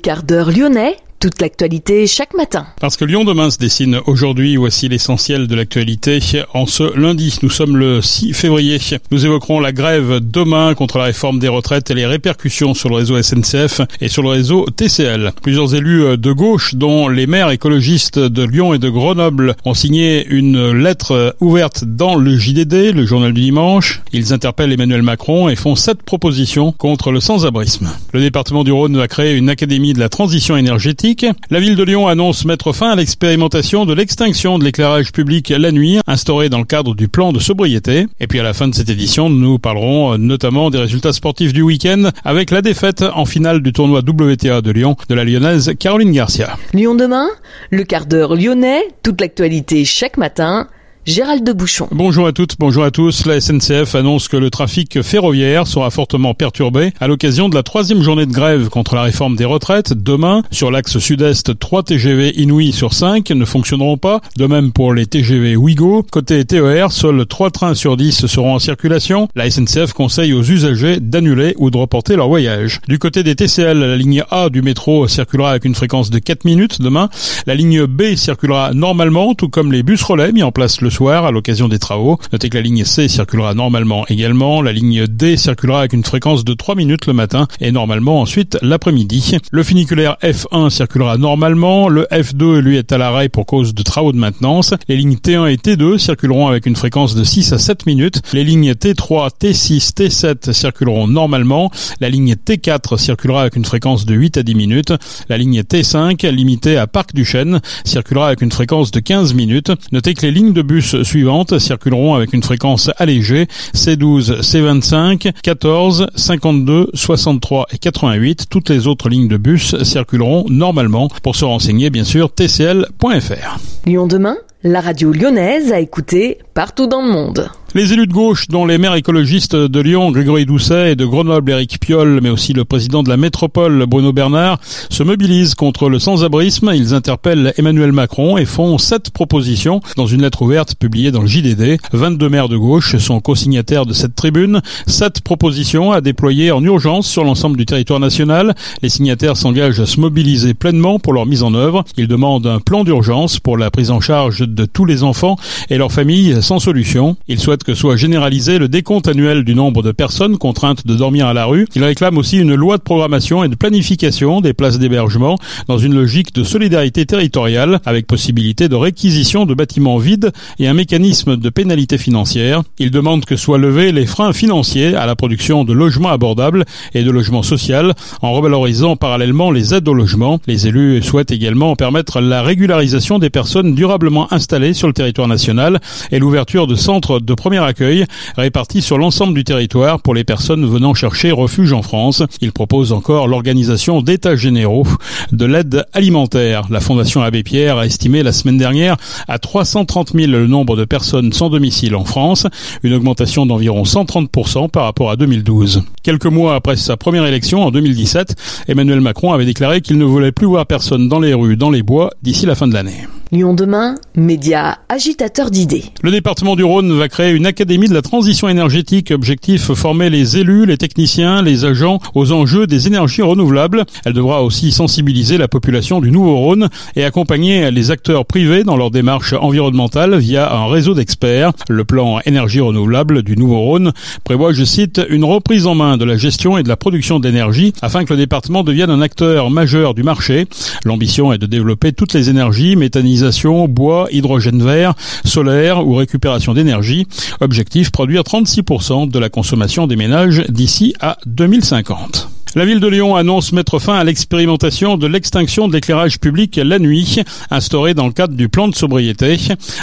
quart d'heure lyonnais toute l'actualité chaque matin. Parce que Lyon demain se dessine aujourd'hui, voici l'essentiel de l'actualité. En ce lundi, nous sommes le 6 février. Nous évoquerons la grève demain contre la réforme des retraites et les répercussions sur le réseau SNCF et sur le réseau TCL. Plusieurs élus de gauche, dont les maires écologistes de Lyon et de Grenoble, ont signé une lettre ouverte dans le JDD, le journal du dimanche. Ils interpellent Emmanuel Macron et font sept propositions contre le sans-abrisme. Le département du Rhône va créer une académie de la transition énergétique la ville de Lyon annonce mettre fin à l'expérimentation de l'extinction de l'éclairage public la nuit, instaurée dans le cadre du plan de sobriété. Et puis à la fin de cette édition, nous parlerons notamment des résultats sportifs du week-end avec la défaite en finale du tournoi WTA de Lyon de la lyonnaise Caroline Garcia. Lyon demain, le quart d'heure lyonnais, toute l'actualité chaque matin Gérald de Bouchon. Bonjour à toutes, bonjour à tous. La SNCF annonce que le trafic ferroviaire sera fortement perturbé à l'occasion de la troisième journée de grève contre la réforme des retraites. Demain, sur l'axe sud-est, 3 TGV Inouï sur 5 ne fonctionneront pas. De même pour les TGV Ouigo. Côté TER, seuls 3 trains sur 10 seront en circulation. La SNCF conseille aux usagers d'annuler ou de reporter leur voyage. Du côté des TCL, la ligne A du métro circulera avec une fréquence de 4 minutes demain. La ligne B circulera normalement, tout comme les bus relais mis en place le soir à l'occasion des travaux. Notez que la ligne C circulera normalement également. La ligne D circulera avec une fréquence de 3 minutes le matin et normalement ensuite l'après-midi. Le funiculaire F1 circulera normalement. Le F2 lui est à l'arrêt pour cause de travaux de maintenance. Les lignes T1 et T2 circuleront avec une fréquence de 6 à 7 minutes. Les lignes T3, T6, T7 circuleront normalement. La ligne T4 circulera avec une fréquence de 8 à 10 minutes. La ligne T5, limitée à Parc du Chêne, circulera avec une fréquence de 15 minutes. Notez que les lignes de bus suivantes circuleront avec une fréquence allégée C12, C25, 14, 52, 63 et 88. Toutes les autres lignes de bus circuleront normalement. Pour se renseigner, bien sûr, tcl.fr. Lyon demain, la radio lyonnaise a écouté partout dans le monde. Les élus de gauche, dont les maires écologistes de Lyon, Grégory Doucet, et de Grenoble, Éric Piolle, mais aussi le président de la métropole, Bruno Bernard, se mobilisent contre le sans-abrisme. Ils interpellent Emmanuel Macron et font sept propositions dans une lettre ouverte publiée dans le JDD. 22 maires de gauche sont co-signataires de cette tribune. Sept propositions à déployer en urgence sur l'ensemble du territoire national. Les signataires s'engagent à se mobiliser pleinement pour leur mise en œuvre. Ils demandent un plan d'urgence pour la prise en charge de tous les enfants et leurs familles sans solution. Ils souhaitent que soit généralisé le décompte annuel du nombre de personnes contraintes de dormir à la rue. Il réclame aussi une loi de programmation et de planification des places d'hébergement dans une logique de solidarité territoriale avec possibilité de réquisition de bâtiments vides et un mécanisme de pénalité financière. Il demande que soient levés les freins financiers à la production de logements abordables et de logements sociaux en revalorisant parallèlement les aides au logement. Les élus souhaitent également permettre la régularisation des personnes durablement installées sur le territoire national et l'ouverture de centres de premier accueil réparti sur l'ensemble du territoire pour les personnes venant chercher refuge en France. Il propose encore l'organisation d'états généraux de l'aide alimentaire. La Fondation Abbé Pierre a estimé la semaine dernière à 330 000 le nombre de personnes sans domicile en France, une augmentation d'environ 130% par rapport à 2012. Quelques mois après sa première élection en 2017, Emmanuel Macron avait déclaré qu'il ne voulait plus voir personne dans les rues, dans les bois d'ici la fin de l'année. Lyon demain, média agitateur d'idées. Le département du Rhône va créer une académie de la transition énergétique. Objectif former les élus, les techniciens, les agents aux enjeux des énergies renouvelables. Elle devra aussi sensibiliser la population du Nouveau-Rhône et accompagner les acteurs privés dans leur démarche environnementale via un réseau d'experts. Le plan énergie renouvelable du Nouveau-Rhône prévoit, je cite, une reprise en main de la gestion et de la production d'énergie afin que le département devienne un acteur majeur du marché. L'ambition est de développer toutes les énergies méthanisées bois, hydrogène vert, solaire ou récupération d'énergie. Objectif, produire 36% de la consommation des ménages d'ici à 2050. La ville de Lyon annonce mettre fin à l'expérimentation de l'extinction de l'éclairage public la nuit, instaurée dans le cadre du plan de sobriété.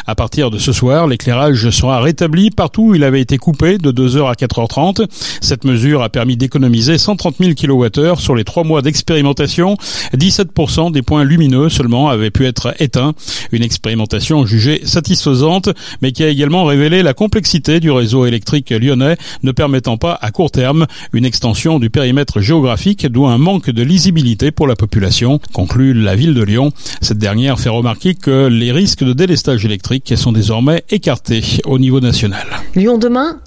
À partir de ce soir, l'éclairage sera rétabli partout où il avait été coupé de 2h à 4h30. Cette mesure a permis d'économiser 130 000 kWh sur les trois mois d'expérimentation. 17% des points lumineux seulement avaient pu être éteints. Une expérimentation jugée satisfaisante, mais qui a également révélé la complexité du réseau électrique lyonnais, ne permettant pas à court terme une extension du périmètre géographique d'où un manque de lisibilité pour la population, conclut la ville de Lyon. Cette dernière fait remarquer que les risques de délestage électrique sont désormais écartés au niveau national. Lyon demain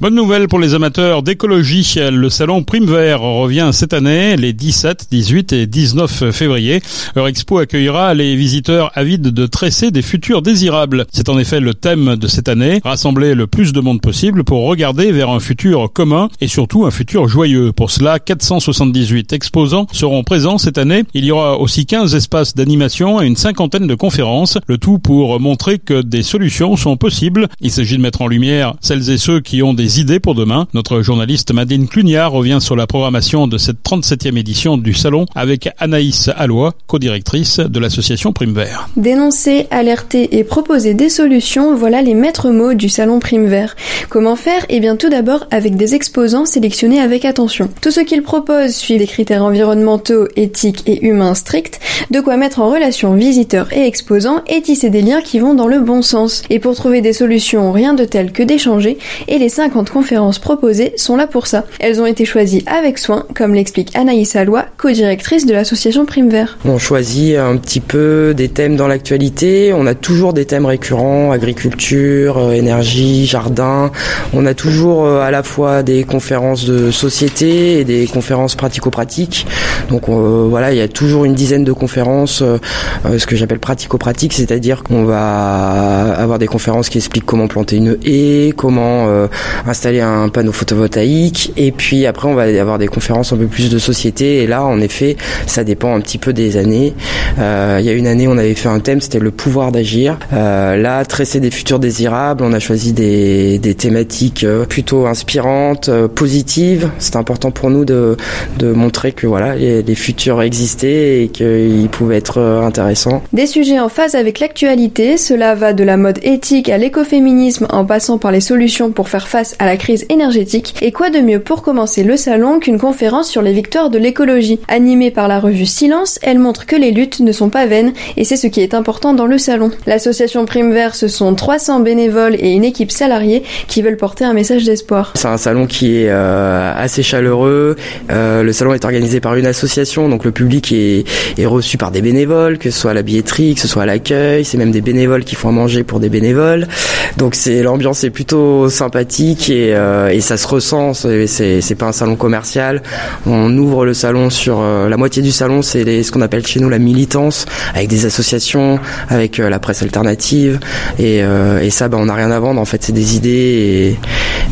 Bonne nouvelle pour les amateurs d'écologie. Le salon Prime Vert revient cette année les 17, 18 et 19 février. Eurexpo accueillera les visiteurs avides de tresser des futurs désirables. C'est en effet le thème de cette année, rassembler le plus de monde possible pour regarder vers un futur commun et surtout un futur joyeux. Pour cela, 478 exposants seront présents cette année. Il y aura aussi 15 espaces d'animation et une cinquantaine de conférences, le tout pour montrer que des solutions sont possibles. Il s'agit de mettre en lumière celles et ceux qui ont des idées pour demain. Notre journaliste Madine Cluniard revient sur la programmation de cette 37e édition du salon avec Anaïs Allois, co-directrice de l'association Prime Vert. Dénoncer, alerter et proposer des solutions, voilà les maîtres mots du salon Prime Vert. Comment faire? Eh bien tout d'abord avec des exposants sélectionnés avec attention. Tout ce qu'ils proposent suit des critères environnementaux, éthiques et humains stricts, de quoi mettre en relation visiteurs et exposants et tisser des liens qui vont dans le bon sens. Et pour trouver des solutions, rien de tel que d'échanger, et les 50 conférences proposées sont là pour ça. Elles ont été choisies avec soin, comme l'explique Anaïs Allois, co-directrice de l'association Prime Vert. On choisit un petit peu des thèmes dans l'actualité, on a toujours des thèmes récurrents, agriculture, euh, énergie, jardin, on a toujours euh, à la fois des conférences de société et des conférences pratico-pratiques. Donc euh, voilà, il y a toujours une dizaine de conférences, ce que j'appelle pratico-pratique, c'est-à-dire qu'on va avoir des conférences qui expliquent comment planter une haie, comment installer un panneau photovoltaïque, et puis après on va avoir des conférences un peu plus de société. Et là, en effet, ça dépend un petit peu des années. il y a une année, on avait fait un thème, c'était le pouvoir d'agir. là, tresser des futurs désirables, on a choisi des, des thématiques plutôt inspirantes, positives. C'est important pour nous de, de montrer que voilà, les, les futurs existaient et qu'ils pouvaient être intéressants. Des sujets en phase avec l'actualité, cela va de la mode éthique à l'écoféminisme en passant par les solutions pour faire face à la crise énergétique. Et quoi de mieux pour commencer le salon qu'une conférence sur les victoires de l'écologie Animée par la revue Silence, elle montre que les luttes ne sont pas vaines et c'est ce qui est important dans le salon. L'association Prime Vert, ce sont 300 bénévoles et une équipe salariée qui veulent porter un message d'espoir. C'est un salon qui est euh, assez chaleureux. Euh, le salon est organisé par une association, donc le public est, est, reçu par des bénévoles, que ce soit à la billetterie, que ce soit à l'accueil. C'est même des bénévoles qui font à manger pour des bénévoles. Donc l'ambiance est plutôt sympathique et, euh, et ça se ressent. C'est pas un salon commercial. On ouvre le salon sur euh, la moitié du salon, c'est ce qu'on appelle chez nous la militance, avec des associations, avec euh, la presse alternative et, et ça, ben, on n'a rien à vendre. En fait, c'est des idées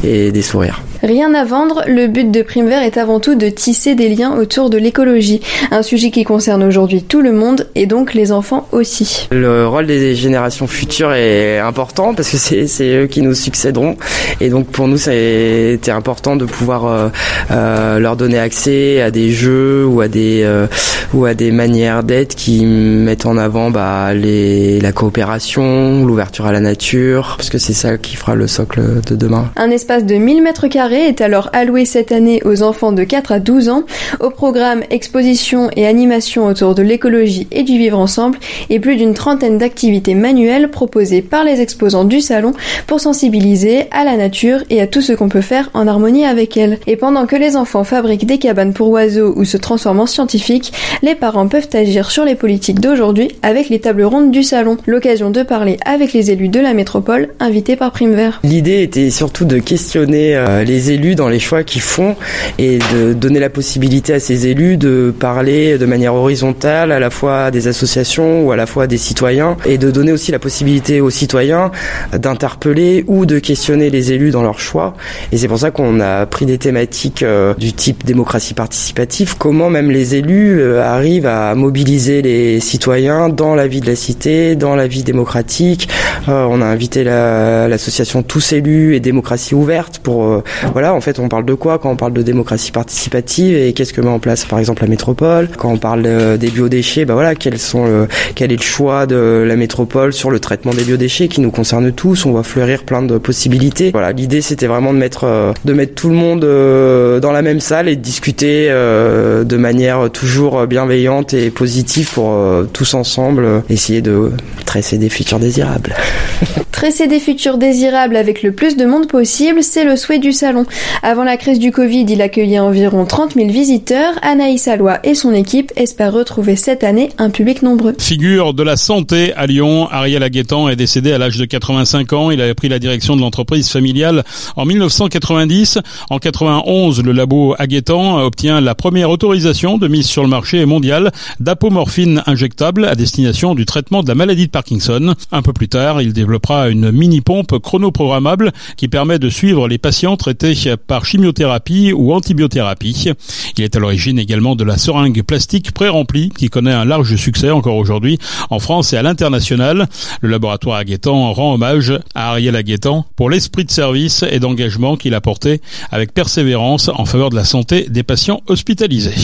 et, et des sourires. Rien à vendre, le but de Prime Vert est avant tout de tisser des liens autour de l'écologie, un sujet qui concerne aujourd'hui tout le monde et donc les enfants aussi. Le rôle des générations futures est important parce que c'est eux qui nous succéderont et donc pour nous c'était important de pouvoir euh, euh, leur donner accès à des jeux ou à des euh, ou à des manières d'être qui mettent en avant bah, les, la coopération, l'ouverture à la nature parce que c'est ça qui fera le socle de demain. Un espace de 1000 mètres carrés est alors alloué cette année aux enfants de 4 à 12 ans au programme exposition et animation autour de l'écologie et du vivre ensemble et plus d'une trentaine d'activités manuelles proposées par les exposants du salon pour sensibiliser à la nature et à tout ce qu'on peut faire en harmonie avec elle. Et pendant que les enfants fabriquent des cabanes pour oiseaux ou se transforment en scientifiques, les parents peuvent agir sur les politiques d'aujourd'hui avec les tables rondes du salon. L'occasion de parler avec les élus de la métropole invités par Prime Vert. L'idée était surtout de questionner euh, les élus dans les choix qu'ils font et de donner la possibilité à ces élus de parler de manière horizontale à la fois des associations ou à la fois des citoyens et de donner aussi la possibilité aux citoyens d'interpeller ou de questionner les élus dans leurs choix. Et c'est pour ça qu'on a pris des thématiques euh, du type démocratie participative, comment même les élus euh, arrivent à mobiliser les citoyens dans la vie de la cité, dans la vie démocratique. Euh, on a invité l'association Tous élus et démocratie ouverte pour voilà, en fait, on parle de quoi quand on parle de démocratie participative et qu'est-ce que met en place, par exemple, la métropole? Quand on parle euh, des biodéchets, bah voilà, quels sont quel est le choix de la métropole sur le traitement des biodéchets qui nous concerne tous? On voit fleurir plein de possibilités. Voilà, l'idée c'était vraiment de mettre, euh, de mettre tout le monde euh, dans la même salle et de discuter de manière toujours bienveillante et positive pour tous ensemble essayer de tresser des futurs désirables. tresser des futurs désirables avec le plus de monde possible, c'est le souhait du salon Avant la crise du Covid, il accueillait environ 30 000 visiteurs. Anaïs Alloy et son équipe espèrent retrouver cette année un public nombreux. Figure de la santé à Lyon, Ariel Aguetan est décédé à l'âge de 85 ans. Il avait pris la direction de l'entreprise familiale en 1990. En 91, le labo Aguetan obtient la première autorisation de mise sur le marché mondial d'apomorphine injectable à destination du traitement de la maladie de Parkinson. Un peu plus tard, il développera une mini-pompe chronoprogrammable qui permet de suivre les patients traités par chimiothérapie ou antibiothérapie. Il est à l'origine également de la seringue plastique pré-remplie qui connaît un large succès encore aujourd'hui en France et à l'international. Le laboratoire Aguetan rend hommage à Ariel Aguetan pour l'esprit de service et d'engagement qu'il a porté avec persévérance en faveur de la santé des patients hospitalisés.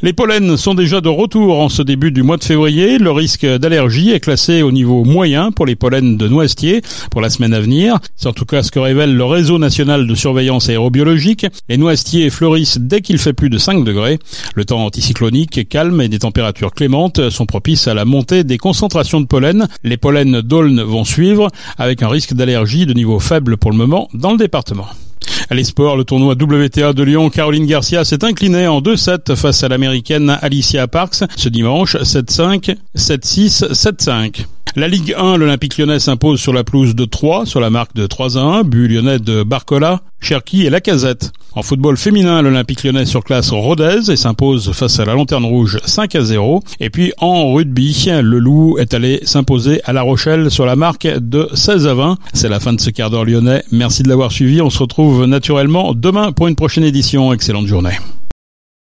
Les pollens sont déjà de retour en ce début du mois de février. Le risque d'allergie est classé au niveau moyen pour les pollens de noisetier pour la semaine à venir. C'est en tout cas ce que révèle le réseau national de surveillance aérobiologique. Les noisetiers fleurissent dès qu'il fait plus de 5 degrés. Le temps anticyclonique calme et des températures clémentes sont propices à la montée des concentrations de pollen. Les pollens d'aulne vont suivre avec un risque d'allergie de niveau faible pour le moment dans le département. À sports, le tournoi WTA de Lyon, Caroline Garcia s'est inclinée en 2-7 face à l'américaine Alicia Parks ce dimanche 7-5, 7-6, 7-5. La Ligue 1, l'Olympique lyonnais s'impose sur la pelouse de 3, sur la marque de 3 à 1, but lyonnais de Barcola, Cherki et Lacazette. En football féminin, l'Olympique lyonnais surclasse Rodez et s'impose face à la Lanterne Rouge 5 à 0. Et puis en rugby, le Loup est allé s'imposer à La Rochelle sur la marque de 16 à 20. C'est la fin de ce quart d'heure lyonnais. Merci de l'avoir suivi. On se retrouve naturellement demain pour une prochaine édition. Excellente journée.